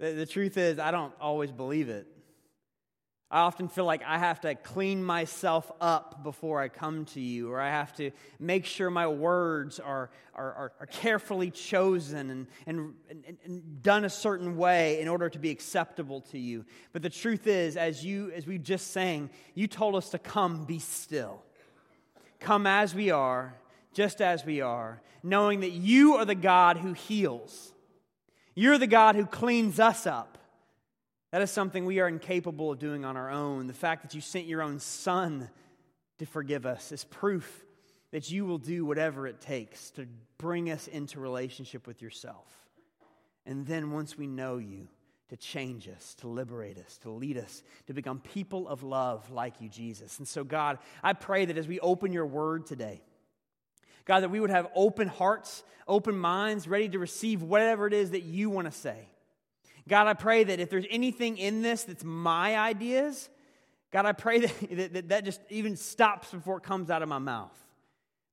The, the truth is, I don't always believe it. I often feel like I have to clean myself up before I come to you, or I have to make sure my words are, are, are, are carefully chosen and, and, and, and, done a certain way in order to be acceptable to you. But the truth is, as, you, as we just sang, you told us to come be still. Come as we are, just as we are, knowing that you are the God who heals. You're the God who cleans us up. That is something we are incapable of doing on our own. The fact that you sent your own son to forgive us is proof that you will do whatever it takes to bring us into relationship with yourself. And then once we know you, to change us, to liberate us, to lead us, to become people of love like you, Jesus. And so, God, I pray that as we open your word today, God, that we would have open hearts, open minds, ready to receive whatever it is that you want to say. God, I pray that if there's anything in this that's my ideas, God, I pray that, that that just even stops before it comes out of my mouth.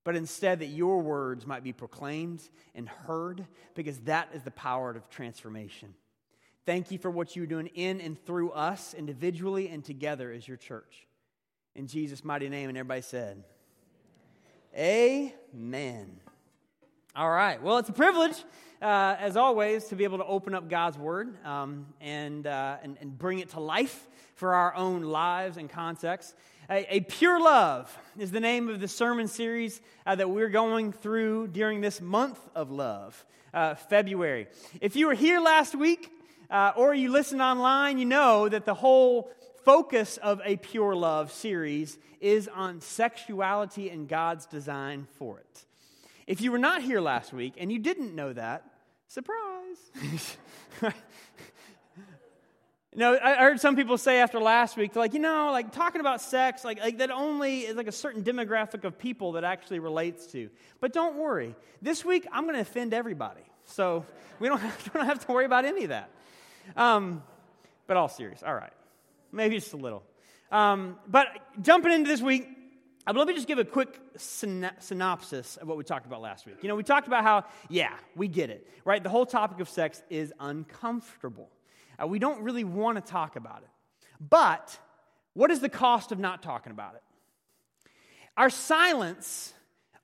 But instead, that your words might be proclaimed and heard, because that is the power of transformation. Thank you for what you're doing in and through us, individually and together as your church. In Jesus' mighty name, and everybody said, Amen. All right. Well, it's a privilege, uh, as always, to be able to open up God's Word um, and, uh, and, and, bring it to life for our own lives and contexts. A, a Pure Love is the name of the sermon series uh, that we're going through during this month of love, uh, February. If you were here last week uh, or you listened online, you know that the whole focus of a Pure Love series is on sexuality and God's design for it. If you were not here last week and you didn't know that, surprise. No, I heard some people say after last week, like, you know, like talking about sex, like, like that only is like a certain demographic of people that actually relates to. But don't worry. This week, I'm going to offend everybody. So we don't have, don't have to worry about any of that. Um, but all serious. All right. Maybe just a little. Um, but jumping into this week, uh, let me just give a quick synopsis of what we talked about last week. You know, we talked about how, yeah, we get it, right? The whole topic of sex is uncomfortable. Uh, we don't really want to talk about it. But what is the cost of not talking about it? Our silence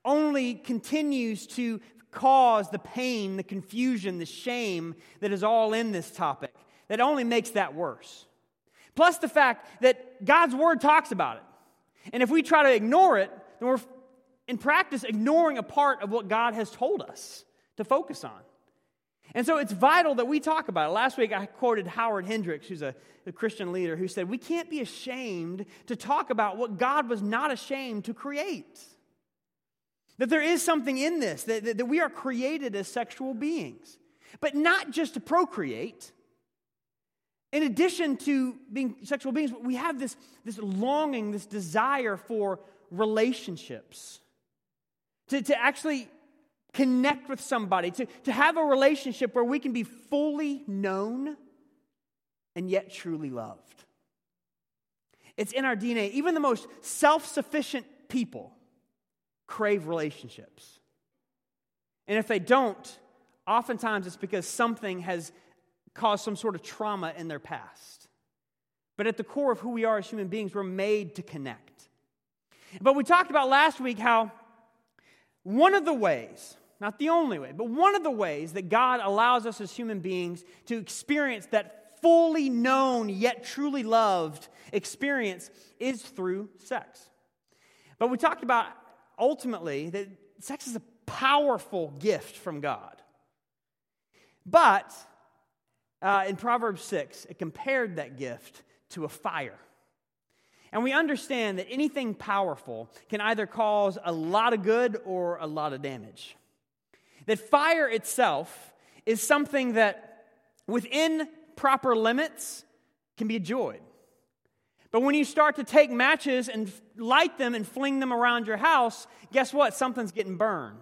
only continues to cause the pain, the confusion, the shame that is all in this topic. That only makes that worse. Plus the fact that God's word talks about it. And if we try to ignore it, then we're in practice ignoring a part of what God has told us to focus on. And so it's vital that we talk about it. Last week I quoted Howard Hendricks, who's a, a, Christian leader, who said, We can't be ashamed to talk about what God was not ashamed to create. That there is something in this, that, that, that we are created as sexual beings, but not just to procreate, in addition to being sexual beings, we have this, this longing, this desire for relationships. To, to actually connect with somebody, to, to have a relationship where we can be fully known and yet truly loved. It's in our DNA. Even the most self sufficient people crave relationships. And if they don't, oftentimes it's because something has caused some sort of trauma in their past. But at the core of who we are as human beings, we're made to connect. But we talked about last week how one of the ways, not the only way, but one of the ways that God allows us as human beings to experience that fully known yet truly loved experience is through sex. But we talked about ultimately that sex is a powerful gift from God. But uh, in Proverbs 6, it compared that gift to a fire. And we understand that anything powerful can either cause a lot of good or a lot of damage. That fire itself is something that, within proper limits, can be enjoyed. But when you start to take matches and light them and fling them around your house, guess what? Something's getting burned.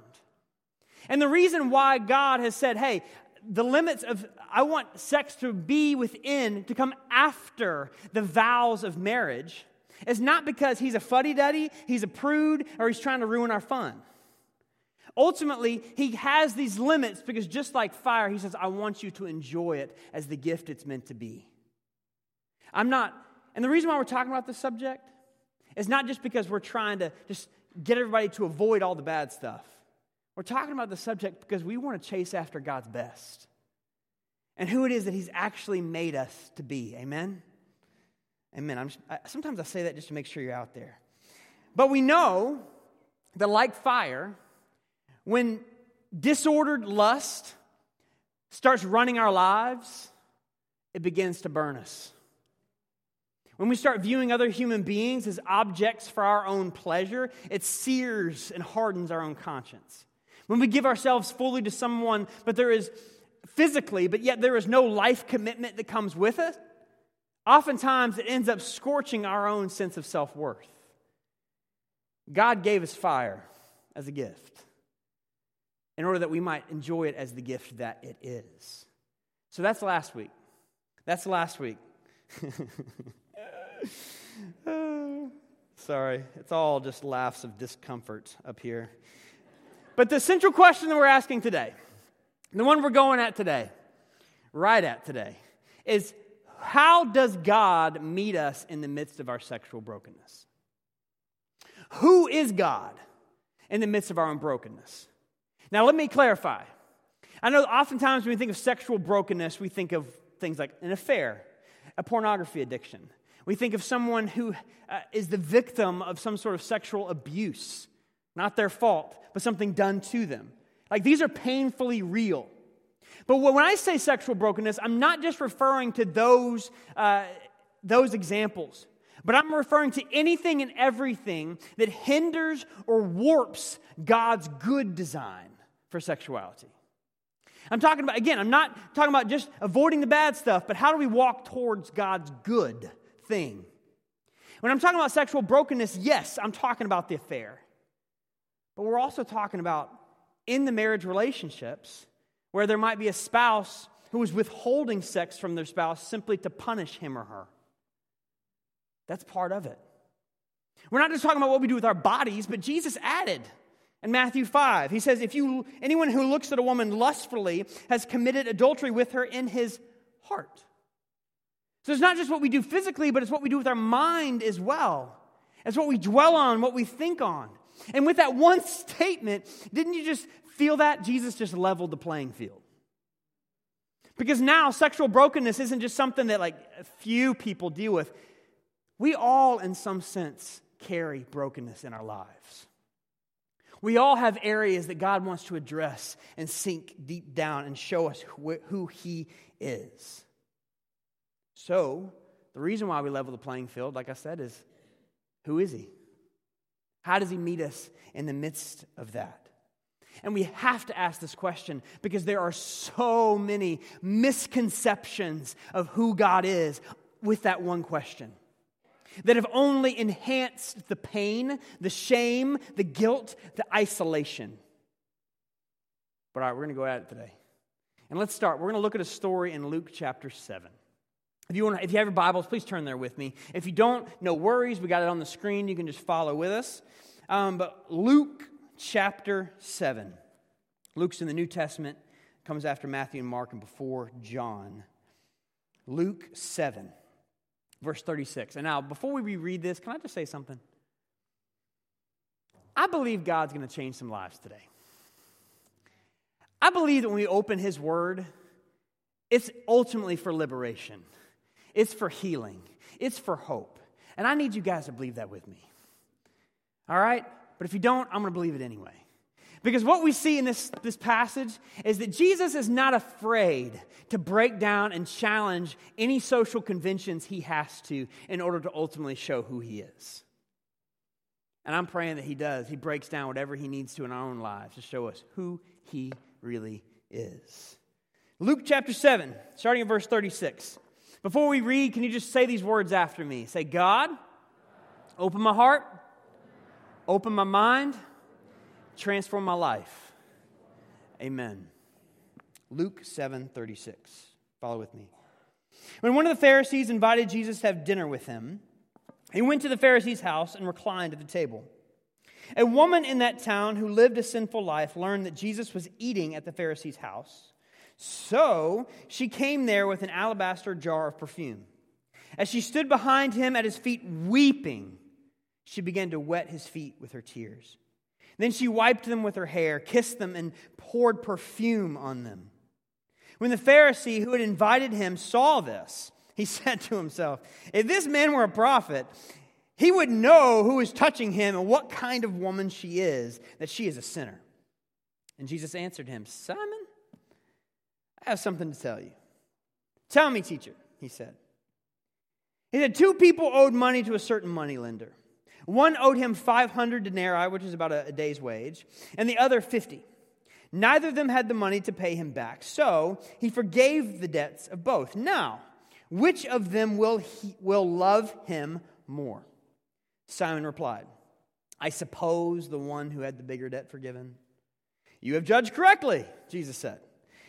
And the reason why God has said, hey, the limits of I want sex to be within, to come after the vows of marriage, is not because he's a fuddy duddy, he's a prude, or he's trying to ruin our fun. Ultimately, he has these limits because just like fire, he says, I want you to enjoy it as the gift it's meant to be. I'm not, and the reason why we're talking about this subject is not just because we're trying to just get everybody to avoid all the bad stuff. We're talking about the subject because we want to chase after God's best and who it is that He's actually made us to be. Amen? Amen. I'm, I, sometimes I say that just to make sure you're out there. But we know that, like fire, when disordered lust starts running our lives, it begins to burn us. When we start viewing other human beings as objects for our own pleasure, it sears and hardens our own conscience. When we give ourselves fully to someone, but there is physically, but yet there is no life commitment that comes with it, oftentimes it ends up scorching our own sense of self worth. God gave us fire as a gift in order that we might enjoy it as the gift that it is. So that's last week. That's last week. sorry, it's all just laughs of discomfort up here. But the central question that we're asking today, the one we're going at today, right at today, is how does God meet us in the midst of our sexual brokenness? Who is God in the midst of our own brokenness? Now, let me clarify. I know oftentimes when we think of sexual brokenness, we think of things like an affair, a pornography addiction, we think of someone who uh, is the victim of some sort of sexual abuse, not their fault, but something done to them. Like these are painfully real. But when I say sexual brokenness, I'm not just referring to those, uh, those examples, but I'm referring to anything and everything that hinders or warps God's good design for sexuality. I'm talking about, again, I'm not talking about just avoiding the bad stuff, but how do we walk towards God's good thing. When I'm talking about sexual brokenness, yes, I'm talking about the affair. But we're also talking about in the marriage relationships where there might be a spouse who is withholding sex from their spouse simply to punish him or her. That's part of it. We're not just talking about what we do with our bodies, but Jesus added in Matthew 5. He says, If you anyone who looks at a woman lustfully has committed adultery with her in his heart. So it's not just what we do physically, but it's what we do with our mind as well. It's what we dwell on, what we think on. And with that one statement, didn't you just feel that? Jesus just leveled the playing field. Because now sexual brokenness isn't just something that like a few people deal with. We all, in some sense, carry brokenness in our lives. We all have areas that God wants to address and sink deep down and show us who He is. So, the reason why we level the playing field, like I said, is who is he? How does he meet us in the midst of that? And we have to ask this question because there are so many misconceptions of who God is with that one question that have only enhanced the pain, the shame, the guilt, the isolation. But all right, we're going to go at it today. And let's start. We're going to look at a story in Luke chapter 7. If you, want if you have your Bibles, please turn there with me. If you don't, no worries. We got it on the screen. You can just follow with us. Um, but Luke chapter 7. Luke's in the New Testament, comes after Matthew and Mark and before John. Luke 7, verse 36. And now, before we reread this, can I just say something? I believe God's going to change some lives today. I believe that when we open His Word, it's ultimately for liberation. It's for healing, it's for hope. And I need you guys to believe that with me. All right? But if you don't, I'm going to believe it anyway. Because what we see in this, this passage is that Jesus is not afraid to break down and challenge any social conventions he has to in order to ultimately show who he is. And I'm praying that he does. He breaks down whatever he needs to in our own lives to show us who he really is. Luke chapter 7, starting at verse 36. Before we read, can you just say these words after me? Say, God, open my heart, open my mind, transform my life. Amen. Luke 7 36. Follow with me. When one of the Pharisees invited Jesus to have dinner with him, he went to the Pharisee's house and reclined at the table. A woman in that town who lived a sinful life learned that Jesus was eating at the Pharisee's house. So she came there with an alabaster jar of perfume. As she stood behind him at his feet weeping, she began to wet his feet with her tears. Then she wiped them with her hair, kissed them, and poured perfume on them. When the Pharisee who had invited him saw this, he said to himself, If this man were a prophet, he would know who is touching him and what kind of woman she is, that she is a sinner. And Jesus answered him, Simon, I have something to tell you. Tell me, teacher, he said. He said, Two people owed money to a certain moneylender. One owed him 500 denarii, which is about a, day's wage, and the other 50. Neither of them had the money to pay him back. So he forgave the debts of both. Now, which of them will, he, will love him more? Simon replied, I suppose the one who had the bigger debt forgiven. You have judged correctly, Jesus said.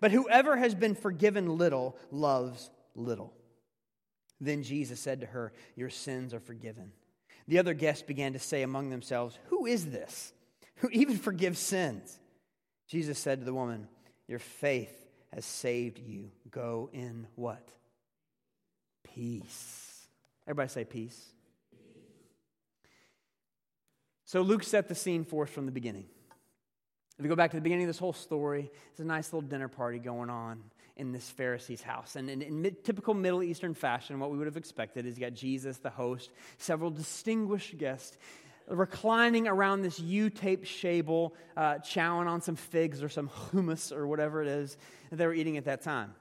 But whoever has been forgiven little loves little. Then Jesus said to her, Your sins are forgiven. The other guests began to say among themselves, Who is this who even forgives sins? Jesus said to the woman, Your faith has saved you. Go in what? Peace. Everybody say peace. So Luke set the scene for us from the beginning. If we go back to the beginning of this whole story, it's a nice little dinner party going on in this Pharisee's house. And in, in, typical Middle Eastern fashion, what we would have expected is you got Jesus, the host, several distinguished guests reclining around this U-shaped shable, uh, chowing on some figs or some hummus or whatever it is that they were eating at that time.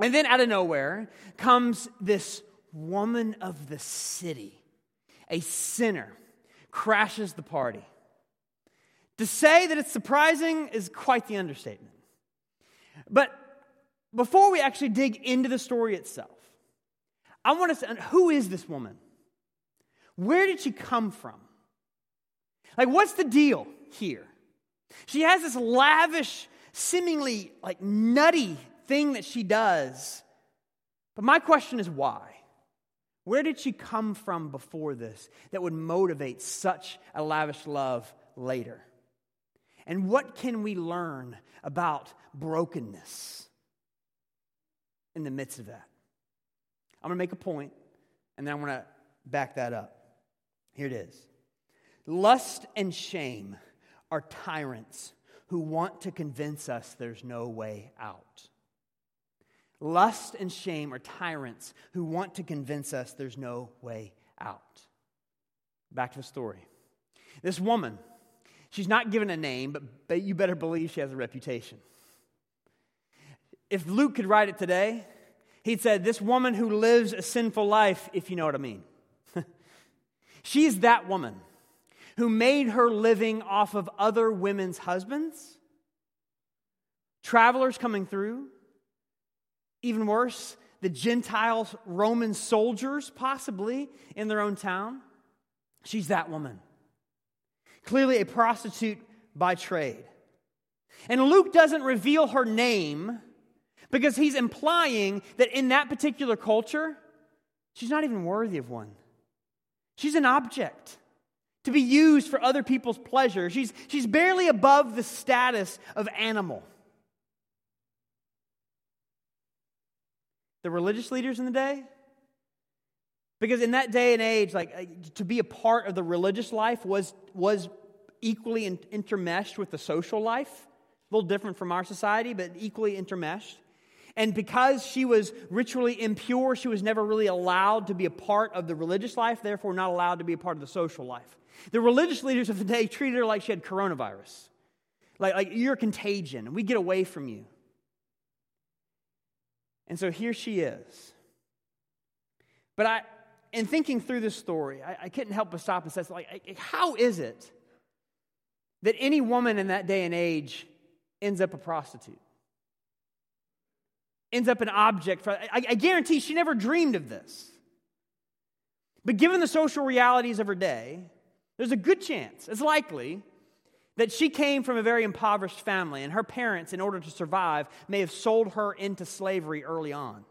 And then out of nowhere comes this woman of the city, a sinner, crashes the party. To say that it's surprising is quite the understatement. But before we actually dig into the story itself, I want to say who is this woman? Where did she come from? Like, what's the deal here? She has this lavish, seemingly like nutty thing that she does. But my question is why? Where did she come from before this that would motivate such a lavish love later? And what can we learn about brokenness? in the midst of that. I'm going to make a point, and then I'm going to back that up. Here it is Lust and shame are tyrants who want to convince us there's no way out. Lust and shame are tyrants who want to convince us there's no way out. Back to the story. This woman, she's not given a name, but, you better believe she has a reputation if Luke could write it today, he'd said, This woman who lives a sinful life, if you know what I mean. She's that woman who made her living off of other women's husbands, travelers coming through, even worse, the Gentiles, Roman soldiers, possibly in their own town. She's that woman. Clearly a prostitute by trade. And Luke doesn't reveal her name because he's implying that in that particular culture, she's not even worthy of one. She's an object to be used for other people's pleasure. She's, she's barely above the status of animal. The religious leaders in the day, because in that day and age, like to be a part of the religious life was, was equally in, intermeshed with the social life. A little different from our society, but equally intermeshed. And because she was ritually impure, she was never really allowed to be a part of the religious life, therefore, not allowed to be a part of the social life. The religious leaders of the day treated her like she had coronavirus. Like, like you're a contagion, and we get away from you. And so here she is. But I, in thinking through this story, I, I couldn't help but stop and say, like, how is it that any woman in that day and age ends up a prostitute, ends up an object. For, I, I guarantee she never dreamed of this. But given the social realities of her day, there's a good chance, it's likely, that she came from a very impoverished family, and her parents, in order to survive, may have sold her into slavery early on.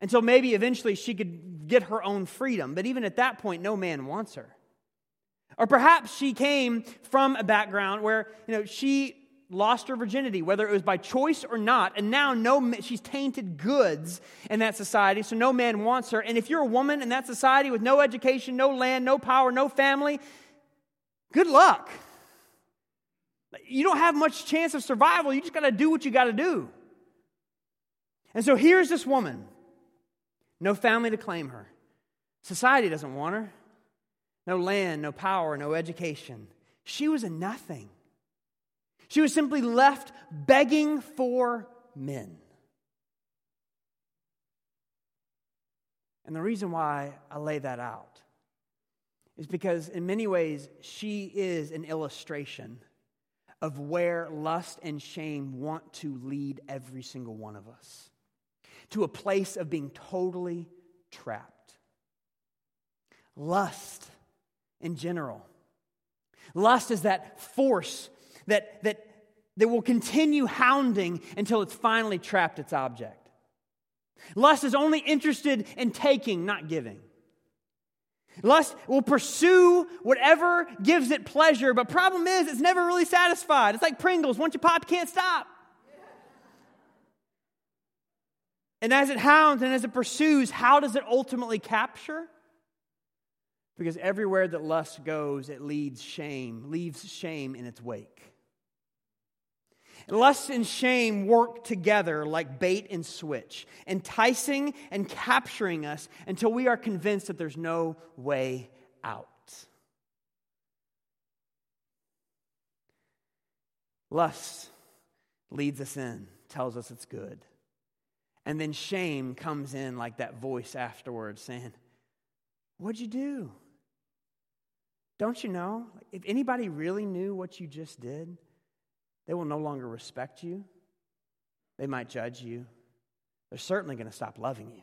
Until maybe eventually she could get her own freedom. But even at that point, no man wants her. Or perhaps she came from a background where, you know, she lost her virginity, whether it was by choice or not, and now no, she's tainted goods in that society, so no man wants her. And if you're a woman in that society with no education, no land, no power, no family, good luck. You don't have much chance of survival. You just got to do what you got to do. And so here's this woman, no family to claim her. Society doesn't want her. No land, no power, no education. She was a nothing. She was simply left begging for men. And the reason why I lay that out is because, in many ways, she is an illustration of where lust and shame want to lead every single one of us to a place of being totally trapped. Lust in general. Lust is that force that, that, that will continue hounding until it's finally trapped its object. Lust is only interested in taking, not giving. Lust will pursue whatever gives it pleasure, but problem is it's never really satisfied. It's like Pringles. Once you pop, you can't stop. And as it hounds and as it pursues, how does it ultimately capture? Because everywhere that lust goes, it leads shame, leaves shame in its wake. Lust and shame work together like bait and switch, enticing and capturing us until we are convinced that there's no way out. Lust leads us in, tells us it's good. And then shame comes in like that voice afterwards saying, What'd you do? Don't you know? If anybody really knew what you just did, they will no longer respect you. They might judge you. They're certainly going to stop loving you.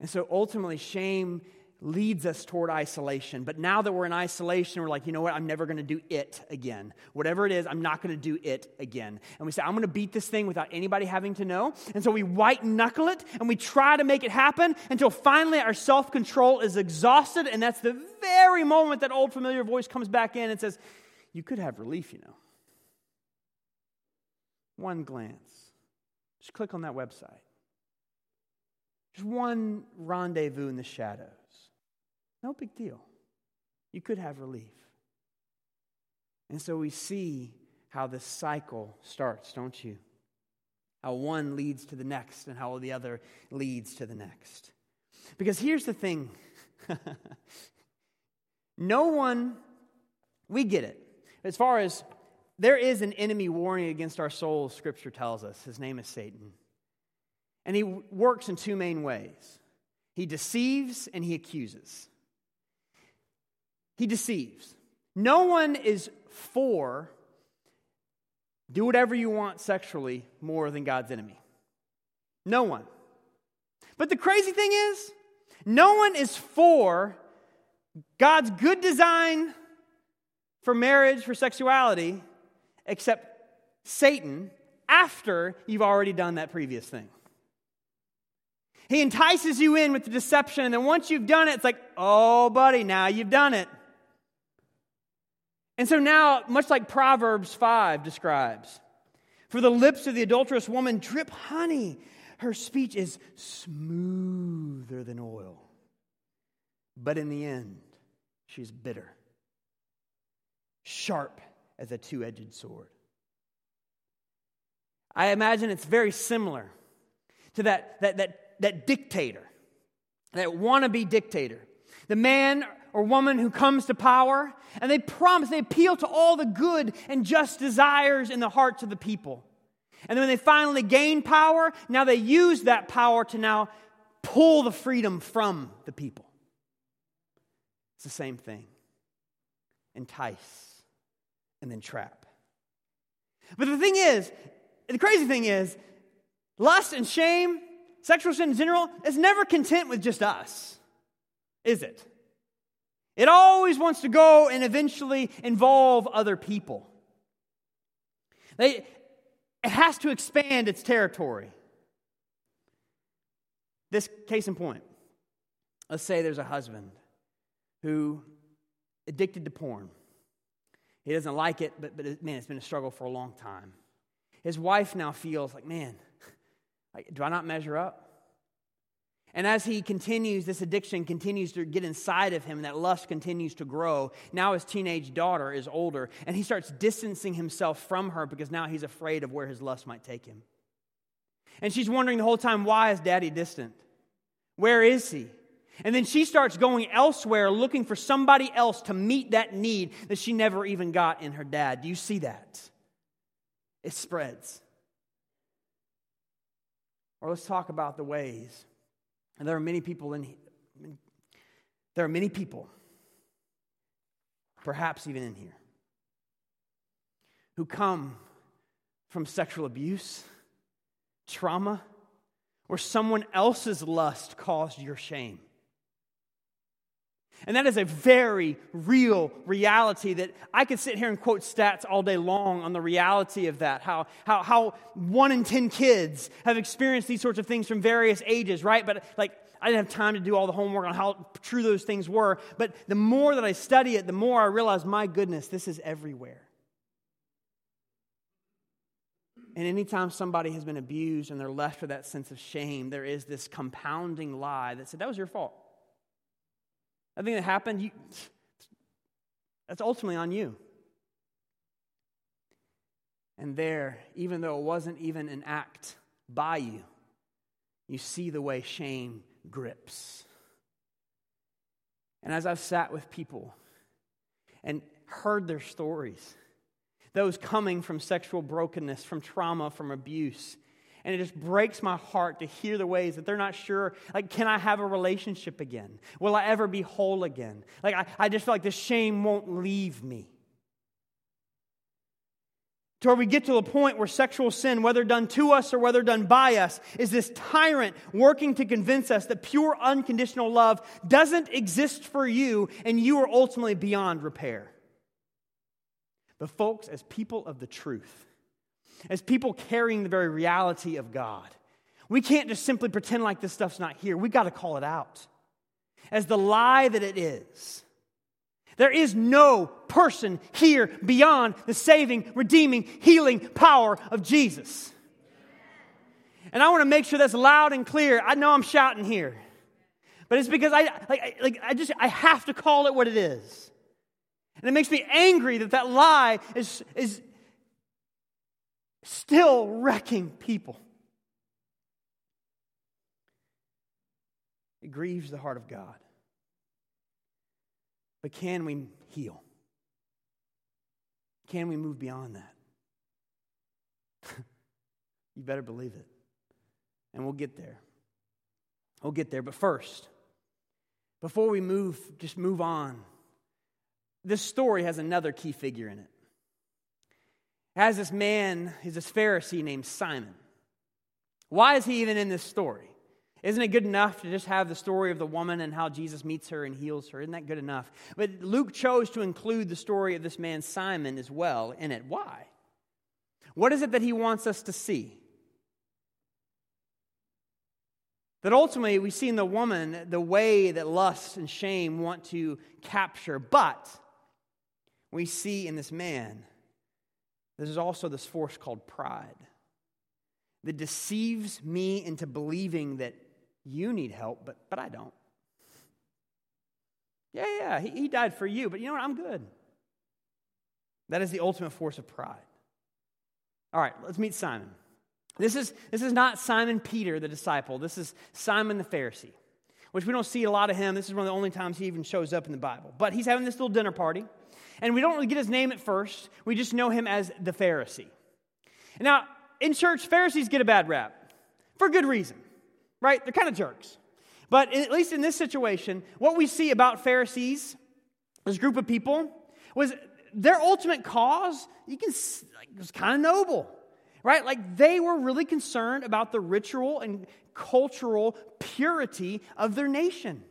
And so ultimately, shame leads us toward isolation. But now that we're in isolation, we're like, you know what? I'm never going to do it again. Whatever it is, I'm not going to do it again. And we say, I'm going to beat this thing without anybody having to know. And so we white knuckle it and we try to make it happen until finally our self control is exhausted. And that's the very moment that old familiar voice comes back in and says, You could have relief, you know. One glance. Just click on that website. Just one rendezvous in the shadows. No big deal. You could have relief. And so we see how this cycle starts, don't you? How one leads to the next and how the other leads to the next. Because here's the thing no one, we get it. As far as there is an enemy warring against our souls, Scripture tells us. His name is Satan. And he works in two main ways he deceives and he accuses. He deceives. No one is for do whatever you want sexually more than God's enemy. No one. But the crazy thing is, no one is for God's good design for marriage, for sexuality, except Satan after you've already done that previous thing. He entices you in with the deception, and then once you've done it, it's like, oh, buddy, now you've done it. And so now, much like Proverbs 5 describes, for the lips of the adulterous woman drip honey. Her speech is smoother than oil. But in the end, she's bitter, sharp as a two edged sword. I imagine it's very similar to that, that, that, that dictator, that wannabe dictator. The man or woman who comes to power and they promise, they appeal to all the good and just desires in the hearts of the people. And then when they finally gain power, now they use that power to now pull the freedom from the people. It's the same thing. entice, and then trap. But the thing is, the crazy thing is, lust and shame, sexual sin in general, is never content with just us, is it? It always wants to go and eventually involve other people. They, it has to expand its territory. This case in point let's say there's a husband who addicted to porn. He doesn't like it, but, but man, it's been a struggle for a long time. His wife now feels like, man, like, do I not measure up? And as he continues, this addiction continues to get inside of him, and that lust continues to grow. Now his teenage daughter is older, and he starts distancing himself from her because now he's afraid of where his lust might take him. And she's wondering the whole time, why is daddy distant? Where is he? And then she starts going elsewhere looking for somebody else to meet that need that she never even got in her dad. Do you see that? It spreads. Or let's talk about the ways. And there are many people in there are many people, perhaps even in here, who come from sexual abuse, trauma, or someone else's lust caused your shame. And that is a very real reality that I could sit here and quote stats all day long on the reality of that. How, how, how one in 10 kids have experienced these sorts of things from various ages, right? But like, I didn't have time to do all the homework on how true those things were. But the more that I study it, the more I realize, my goodness, this is everywhere. And anytime somebody has been abused and they're left with that sense of shame, there is this compounding lie that said, that was your fault. Think that happened, you, that's ultimately on you. And there, even though it wasn't even an act by you, you see the way shame grips. And as I've sat with people and heard their stories, those coming from sexual brokenness, from trauma, from abuse, and it just breaks my heart to hear the ways that they're not sure like can i have a relationship again? Will i ever be whole again? Like i, I just feel like the shame won't leave me. To where we get to the point where sexual sin, whether done to us or whether done by us, is this tyrant working to convince us that pure unconditional love doesn't exist for you and you are ultimately beyond repair. But, folks, as people of the truth, as people carrying the very reality of God. We can't just simply pretend like this stuff's not here. We've got to call it out as the lie that it is. There is no person here beyond the saving, redeeming, healing power of Jesus. And I want to make sure that's loud and clear. I know I'm shouting here. But it's because I like, like I just I have to call it what it is. And it makes me angry that that lie is, is still wrecking people. It grieves the heart of God. But can we heal? Can we move beyond that? you better believe it. And we'll get there. We'll get there. But first, before we move, just move on, this story has another key figure in it has this man, he's this Pharisee named Simon. Why is he even in this story? Isn't it good enough to just have the story of the woman and how Jesus meets her and heals her? Isn't that good enough? But Luke chose to include the story of this man Simon as well in it. Why? What is it that he wants us to see? That ultimately we see in the woman the way that lust and shame want to capture, but we see in this man there's also this force called pride that deceives me into believing that you need help, but, but I don't. Yeah, yeah, he, he died for you, but you know what? I'm good. That is the ultimate force of pride. All right, let's meet Simon. This is, this is not Simon Peter, the disciple. This is Simon the Pharisee, which we don't see a lot of him. This is one of the only times he even shows up in the Bible. But he's having this little dinner party. And we don't really get his name at first, we just know him as the Pharisee. Now, in church, Pharisees get a bad rap for good reason, right? They're kind of jerks. But at least in this situation, what we see about Pharisees, this group of people, was their ultimate cause, you can, like, was kind of noble, right? Like they were really concerned about the ritual and cultural purity of their nation.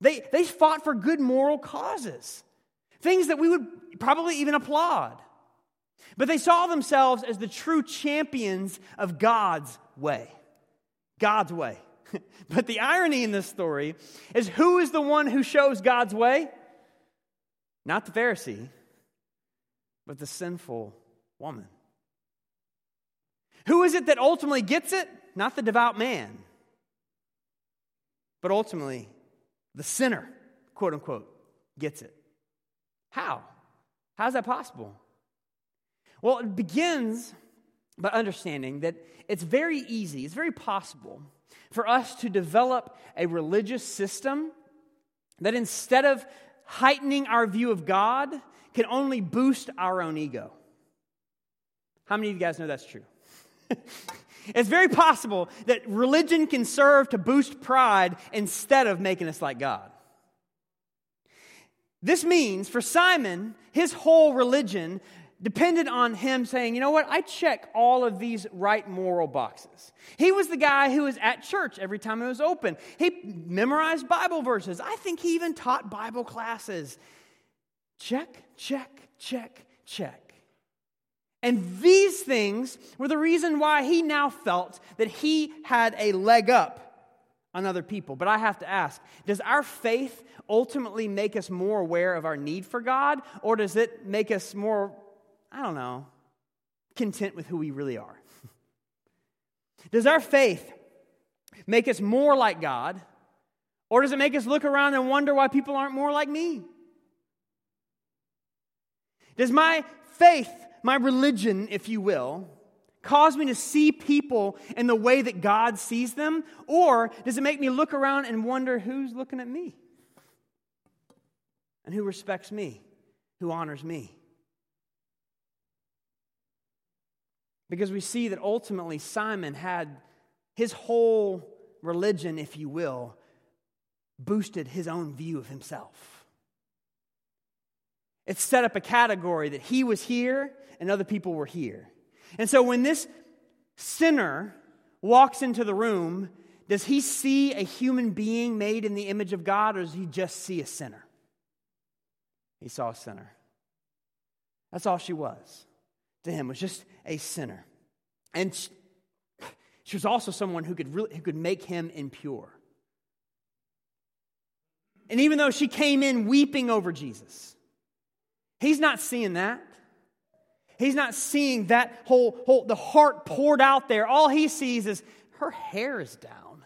They, they fought for good moral causes, things that we would probably even applaud. But they saw themselves as the true champions of God's way. God's way. but the irony in this story is who is the one who shows God's way? Not the Pharisee, but the sinful woman. Who is it that ultimately gets it? Not the devout man, but ultimately the sinner, quote unquote, gets it. How? How is that possible? Well, it begins by understanding that it's very easy, it's very possible for us to develop a religious system that instead of heightening our view of God, can only boost our own ego. How many of you guys know that's true? it's very possible that religion can serve to boost pride instead of making us like God. This means for Simon, his whole religion depended on him saying, you know what, I check all of these right moral boxes. He was the guy who was at church every time it was open. He memorized Bible verses. I think he even taught Bible classes. Check, check, check, check. And these things were the reason why he now felt that he had a leg up on other people. But I have to ask does our faith ultimately make us more aware of our need for God, or does it make us more I don't know, content with who we really are? Does our faith make us more like God, or does it make us look around and wonder why people aren't more like me? Does my faith, my religion, if you will, cause me to see people in the way that God sees them? Or does it make me look around and wonder who's looking at me? And who respects me? Who honors me? Because we see that ultimately Simon had his whole religion, if you will, boosted his own view of himself. It set up a category that he was here and other people were here. And so when this sinner walks into the room, does he see a human being made in the image of God or does he just see a sinner? He saw a sinner. That's all she was to him was just a sinner. And she was also someone who could, really, who could make him impure. And even though she came in weeping over Jesus, he's not seeing that. He's not seeing that whole, whole the heart poured out there. All he sees is her hair is down.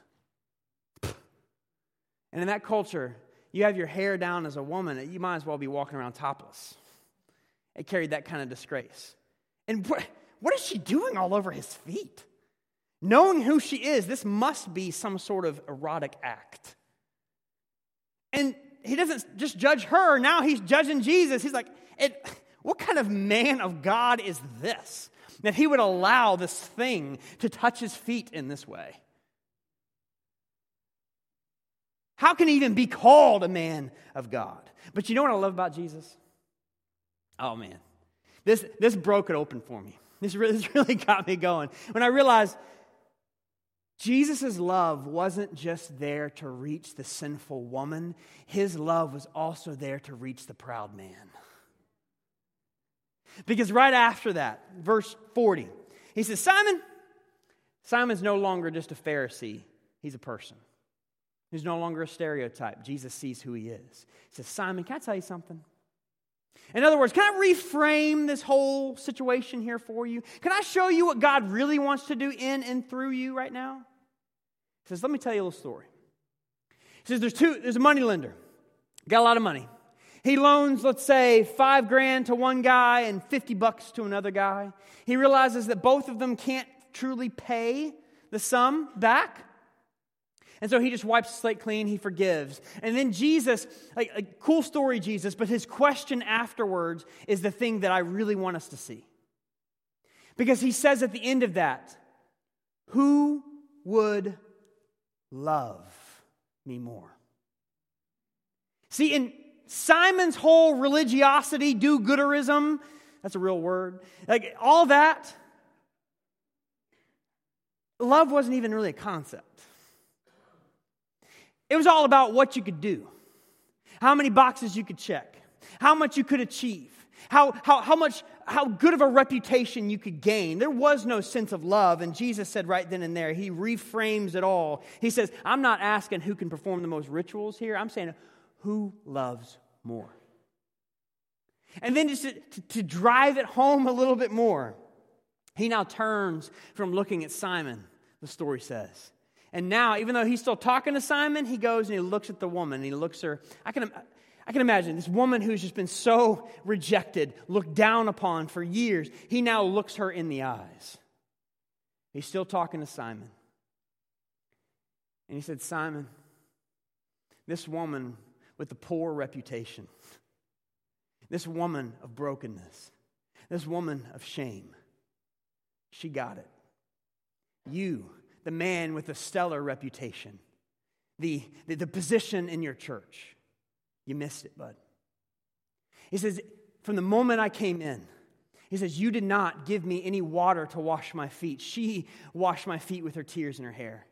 And in that culture, you have your hair down as a woman, you might as well be walking around topless. It carried that kind of disgrace. And what, what is she doing all over his feet? Knowing who she is, this must be some sort of erotic act. And he doesn't just judge her, now he's judging Jesus. He's like, what kind of man of God is this? That he would allow this thing to touch his feet in this way. How can he even be called a man of God? But you know what I love about Jesus? Oh man, this, this broke it open for me. This really, this really got me going. When I realized Jesus' love wasn't just there to reach the sinful woman, his love was also there to reach the proud man. Because right after that, verse 40, he says, Simon, Simon's no longer just a Pharisee, he's a person. He's no longer a stereotype. Jesus sees who he is. He says, Simon, can I tell you something? In other words, can I reframe this whole situation here for you? Can I show you what God really wants to do in and through you right now? He says, Let me tell you a little story. He says, There's two, there's a money lender, got a lot of money. He loans, let's say, five grand to one guy and 50 bucks to another guy. He realizes that both of them can't truly pay the sum back. And so he just wipes the slate clean, he forgives. And then Jesus, like a cool story, Jesus, but his question afterwards is the thing that I really want us to see. Because he says at the end of that, Who would love me more? See, in, Simon's whole religiosity, do gooderism, that's a real word, like all that, love wasn't even really a concept. It was all about what you could do, how many boxes you could check, how much you could achieve, how, how, how much, how good of a reputation you could gain. There was no sense of love. And Jesus said right then and there, he reframes it all. He says, I'm not asking who can perform the most rituals here. I'm saying, who loves more? And then just to, to, to drive it home a little bit more, he now turns from looking at Simon, the story says. And now, even though he's still talking to Simon, he goes and he looks at the woman and he looks her. I can, I can imagine this woman who's just been so rejected, looked down upon for years. He now looks her in the eyes. He's still talking to Simon. And he said, Simon, this woman with the poor reputation, this woman of brokenness, this woman of shame, she got it. You, the man with a stellar reputation, the, the, the position in your church, you missed it, bud. He says, From the moment I came in, he says, You did not give me any water to wash my feet. She washed my feet with her tears in her hair.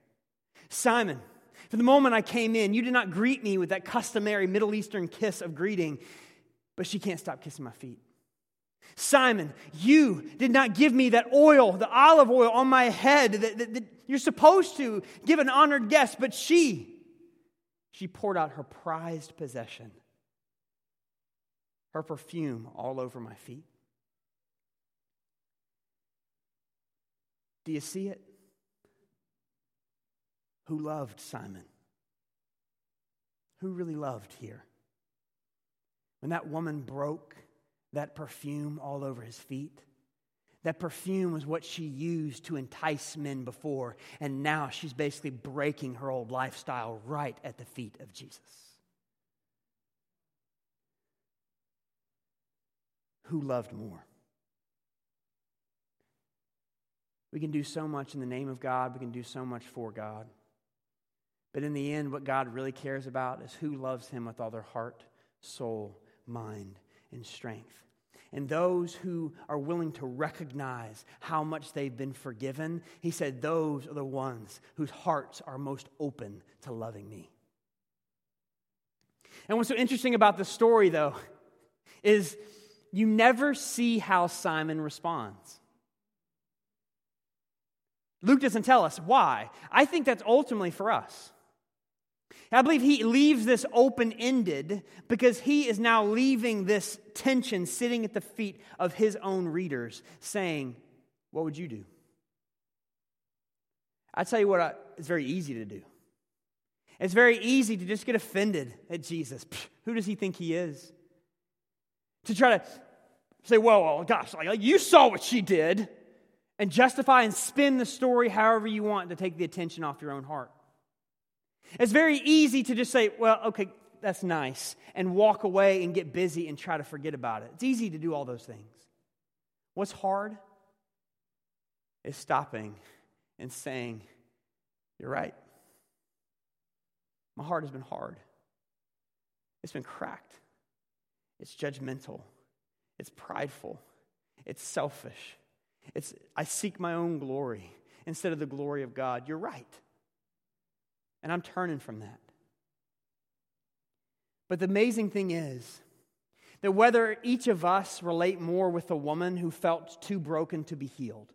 Simon, from the moment I came in, you did not greet me with that customary Middle Eastern kiss of greeting, but she can't stop kissing my feet. Simon, you did not give me that oil, the olive oil on my head that, that, that you're supposed to give an honored guest, but she, she poured out her prized possession, her perfume all over my feet. Do you see it? Who loved Simon? Who really loved here? When that woman broke that perfume all over his feet, that perfume was what she used to entice men before, and now she's basically breaking her old lifestyle right at the feet of Jesus. Who loved more? We can do so much in the name of God, we can do so much for God. But in the end, what God really cares about is who loves Him with all their heart, soul, mind, and strength. And those who are willing to recognize how much they've been forgiven, he said, those are the ones whose hearts are most open to loving me. And what's so interesting about the story, though, is you never see how Simon responds. Luke doesn't tell us why. I think that's ultimately for us. I believe he leaves this open ended because he is now leaving this tension sitting at the feet of his own readers, saying, What would you do? I tell you what, I, it's very easy to do. It's very easy to just get offended at Jesus. Who does he think he is? To try to say, well, well gosh, like, you saw what she did, and justify and spin the story however you want to take the attention off your own heart. It's very easy to just say, well, okay, that's nice, and walk away and get busy and try to forget about it. It's easy to do all those things. What's hard is stopping and saying, You're right. My heart has been hard, it's been cracked, it's judgmental, it's prideful, it's selfish. It's I seek my own glory instead of the glory of God. You're right. And I'm turning from that. But the amazing thing is that whether each of us relate more with the woman who felt too broken to be healed,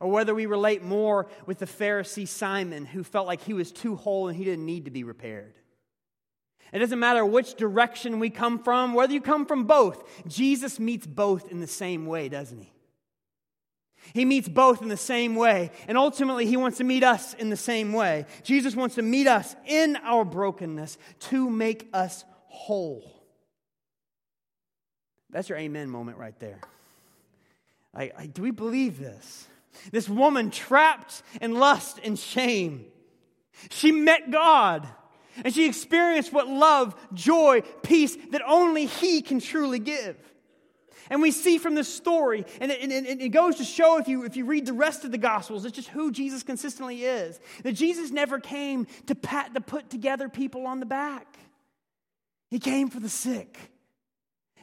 or whether we relate more with the Pharisee Simon who felt like he was too whole and he didn't need to be repaired. It doesn't matter which direction we come from, whether you come from both, Jesus meets both in the same way, doesn't he? He meets both in the same way. And ultimately, he wants to meet us in the same way. Jesus wants to meet us in our brokenness to make us whole. That's your amen moment right there. I, I, do we believe this? This woman trapped in lust and shame. She met God and she experienced what love, joy, peace that only He can truly give. And we see from this story, and it, it, goes to show if you, if you read the rest of the Gospels, it's just who Jesus consistently is. That Jesus never came to pat, to put together people on the back. He came for the sick.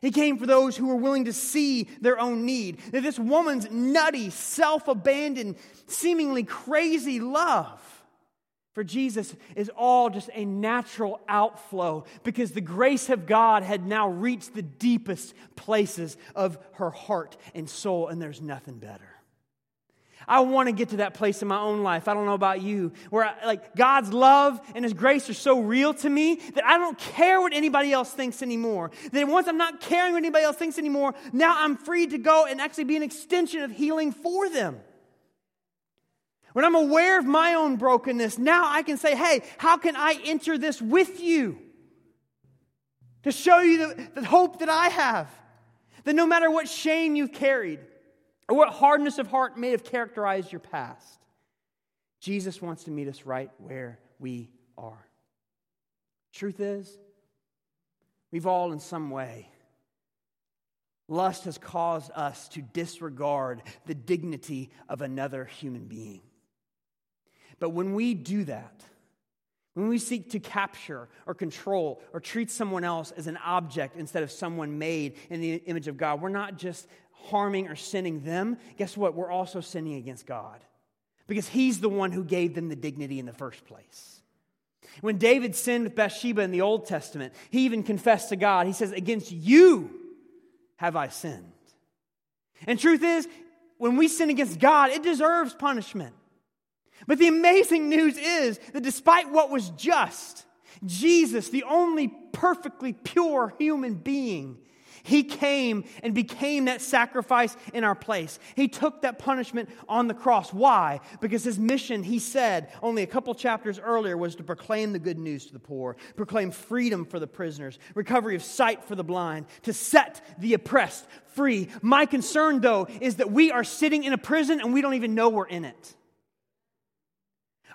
He came for those who were willing to see their own need. That this woman's nutty, self abandoned, seemingly crazy love for Jesus is all just a natural outflow because the grace of God had now reached the deepest places of her heart and soul, and there's nothing better. I want to get to that place in my own life. I don't know about you, where I, like God's love and His grace are so real to me that I don't care what anybody else thinks anymore. That once I'm not caring what anybody else thinks anymore, now I'm free to go and actually be an extension of healing for them. When I'm aware of my own brokenness, now I can say, hey, how can I enter this with you? To show you the, the hope that I have. That no matter what shame you've carried, or what hardness of heart may have characterized your past. Jesus wants to meet us right where we are. Truth is, we've all in some way, lust has caused us to disregard the dignity of another human being. But when we do that, when we seek to capture or control or treat someone else as an object instead of someone made in the image of God, we're not just harming or sinning them, guess what? We're also sinning against God because He's the one who gave them the dignity in the first place. When David sinned with Bathsheba in the Old Testament, he even confessed to God. He says, Against you have I sinned. And truth is, when we sin against God, it deserves punishment. But the amazing news is that despite what was just, Jesus, the only perfectly pure human being, he came and became that sacrifice in our place. He took that punishment on the cross. Why? Because his mission, he said only a couple chapters earlier, was to proclaim the good news to the poor, proclaim freedom for the prisoners, recovery of sight for the blind, to set the oppressed free. My concern, though, is that we are sitting in a prison and we don't even know we're in it.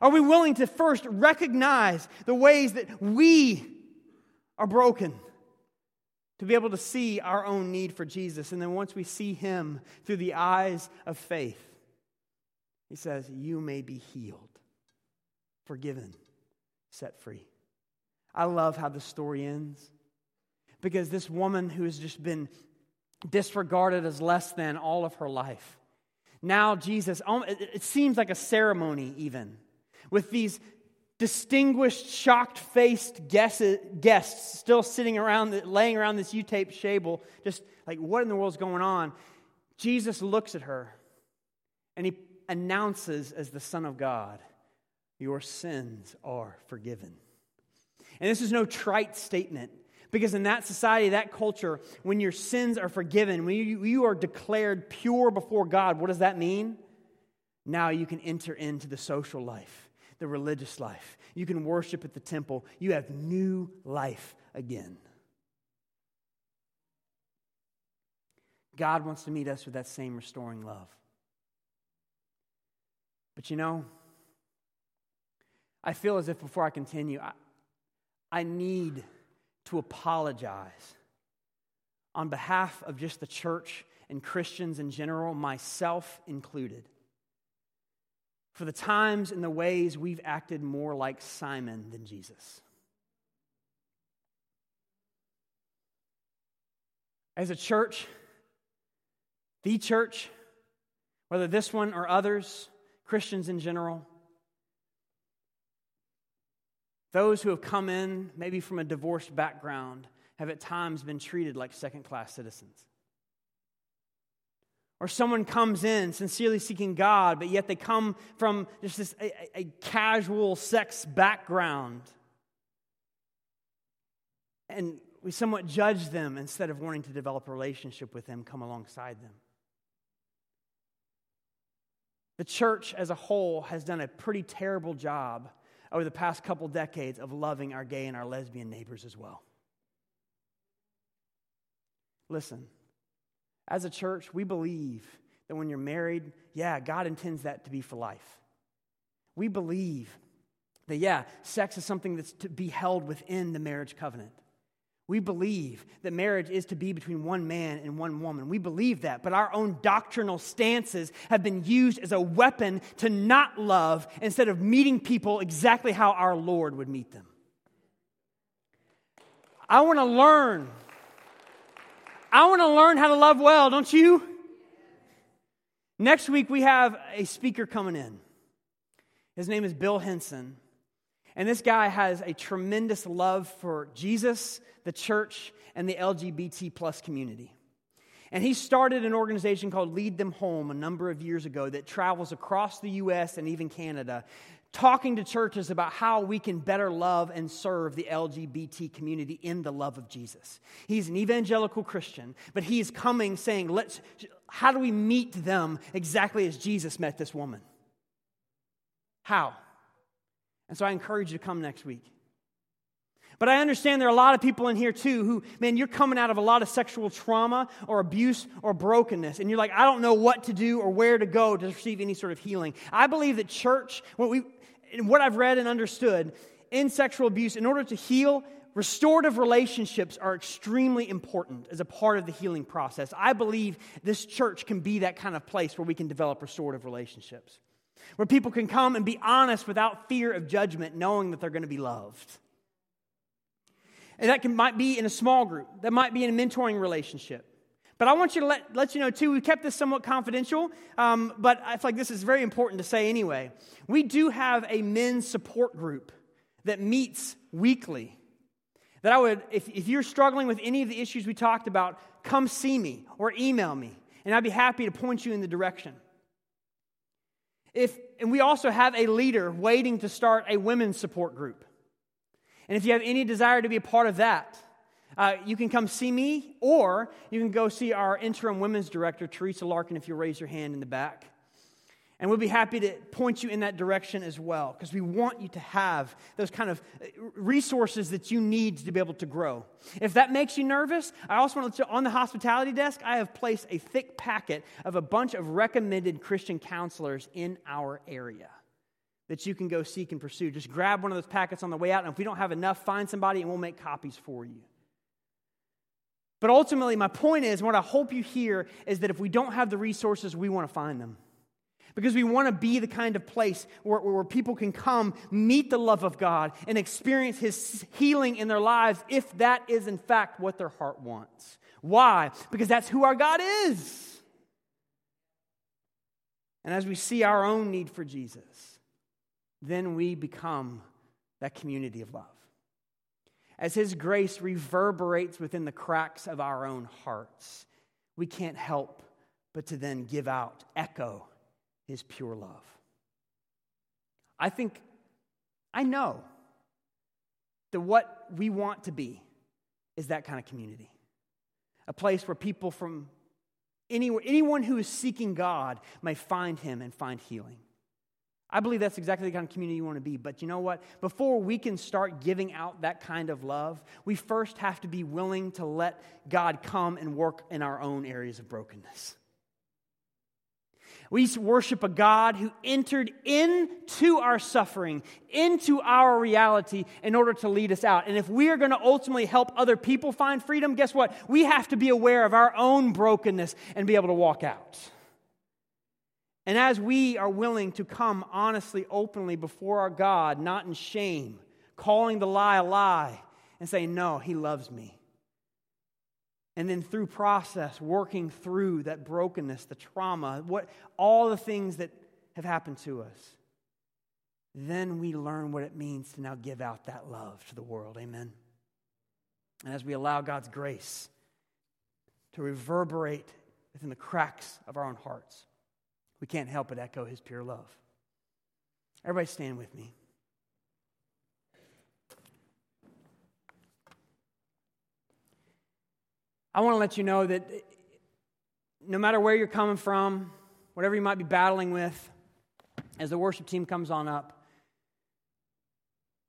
Are we willing to first recognize the ways that we are broken? to be able to see our own need for Jesus. And then once we see him through the eyes of faith, he says, You may be healed, forgiven, set free. I love how the story ends because this woman who has just been disregarded as less than all of her life. Now, Jesus, it seems like a ceremony, even, with these distinguished, shocked faced guests still sitting around, laying around this U table, just like, what in the world's going on? Jesus looks at her and he announces as the Son of God, Your sins are forgiven. And this is no trite statement. Because in that society, that culture, when your sins are forgiven, when you, you are declared pure before God, what does that mean? Now you can enter into the social life the religious life. You can worship at the temple. You have new life again. God wants to meet us with that same restoring love. But you know, I feel as if before I continue, I, I need to apologize on behalf of just the church and Christians in general, myself included for the times and the ways we've acted more like Simon than Jesus. As a church, the church, whether this one or others, Christians in general, those who have come in, maybe from a divorced background, have at times been treated like second class citizens. Or someone comes in sincerely seeking God, but yet they come from just this a, a casual sex background. And we somewhat judge them instead of wanting to develop a relationship with them, come alongside them. The church as a whole has done a pretty terrible job over the past couple decades of loving our gay and our lesbian neighbors as well. Listen, as a church, we believe that when you're married, yeah, God intends that to be for life. We believe that, yeah, sex is something that's to be held within the marriage covenant. We believe that marriage is to be between one man and one woman. We believe that, but our own doctrinal stances have been used as a weapon to not love instead of meeting people exactly how our Lord would meet them. I want to learn. I want to learn how to love well, don't you? Next week, we have a speaker coming in. His name is Bill Henson. And this guy has a tremendous love for Jesus, the church, and the LGBT plus community. And he started an organization called Lead Them Home a number of years ago that travels across the U.S. and even Canada, talking to churches about how we can better love and serve the LGBT community in the love of Jesus. He's an evangelical Christian, but he is coming saying, Let's, how do we meet them exactly as Jesus met this woman? How? And so I encourage you to come next week. But I understand there are a lot of people in here too who, man, you're coming out of a lot of sexual trauma or abuse or brokenness, and you're like, I don't know what to do or where to go to receive any sort of healing. I believe that church, what, we, what I've read and understood in sexual abuse, in order to heal, restorative relationships are extremely important as a part of the healing process. I believe this church can be that kind of place where we can develop restorative relationships, where people can come and be honest without fear of judgment, knowing that they're going to be loved. And that can, might be in a small group, that might be in a mentoring relationship. But I want you to let, let you know, too, we kept this somewhat confidential, um, but I feel like this is very important to say anyway. We do have a men's support group that meets weekly. That I would, if, if you're struggling with any of the issues we talked about, come see me or email me, and I'd be happy to point you in the direction. If, and we also have a leader waiting to start a women's support group. And if you have any desire to be a part of that, uh, you can come see me, or you can go see our interim women's director, Teresa Larkin, if you raise your hand in the back. And we'll be happy to point you in that direction as well, because we want you to have those kind of uh, resources that you need to be able to grow. If that makes you nervous, I also want to let you on the hospitality desk, I have placed a thick packet of a bunch of recommended Christian counselors in our area that you can go seek and pursue. Just grab one of those packets on the way out, and if we don't have enough, find somebody and we'll make copies for you. But ultimately, my point is what I hope you hear is that if we don't have the resources, we want to find them. Because we want to be the kind of place where, where people can come, meet the love of God, and experience His healing in their lives if that is, in fact, what their heart wants. Why? Because that's who our God is. And as we see our own need for Jesus, then we become that community of love. As His grace reverberates within the cracks of our own hearts, we can't help but to then give out, echo His pure love. I think, I know that what we want to be is that kind of community. A place where people from anywhere, anyone who is seeking God may find Him and find healing. I believe that's exactly the kind of community you want to be. But you know what? Before we can start giving out that kind of love, we first have to be willing to let God come and work in our own areas of brokenness. We worship a God who entered into our suffering, into our reality, in order to lead us out. And if we are going to ultimately help other people find freedom, guess what? We have to be aware of our own brokenness and be able to walk out. And as we are willing to come honestly, openly before our God, not in shame, calling the lie a lie, and saying, No, He loves me. And then through process, working through that brokenness, the trauma, what, all the things that have happened to us, then we learn what it means to now give out that love to the world. Amen. And as we allow God's grace to reverberate within the cracks of our own hearts, we can't help but echo his pure love. Everybody stand with me. I want to let you know that no matter where you're coming from, whatever you might be battling with, as the worship team comes on up,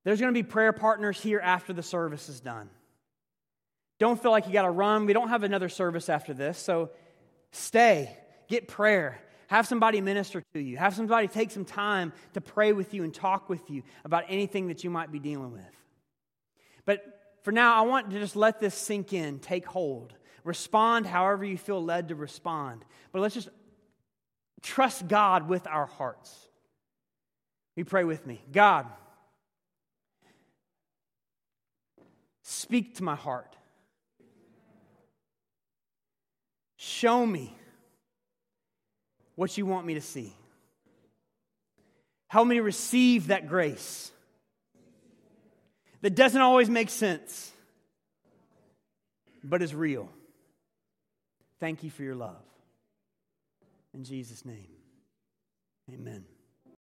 there's going to be prayer partners here after the service is done. Don't feel like you got to run. We don't have another service after this, so stay, get prayer. Have somebody minister to you. Have somebody take some time to pray with you and talk with you about anything that you might be dealing with. But for now, I want to just let this sink in, take hold. Respond however you feel led to respond. But let's just trust God with our hearts. We pray with me. God, Speak to my heart. Show me what you want me to see. Help me to receive that grace that doesn't always make sense, but is real. Thank you for your love. In Jesus' name, amen.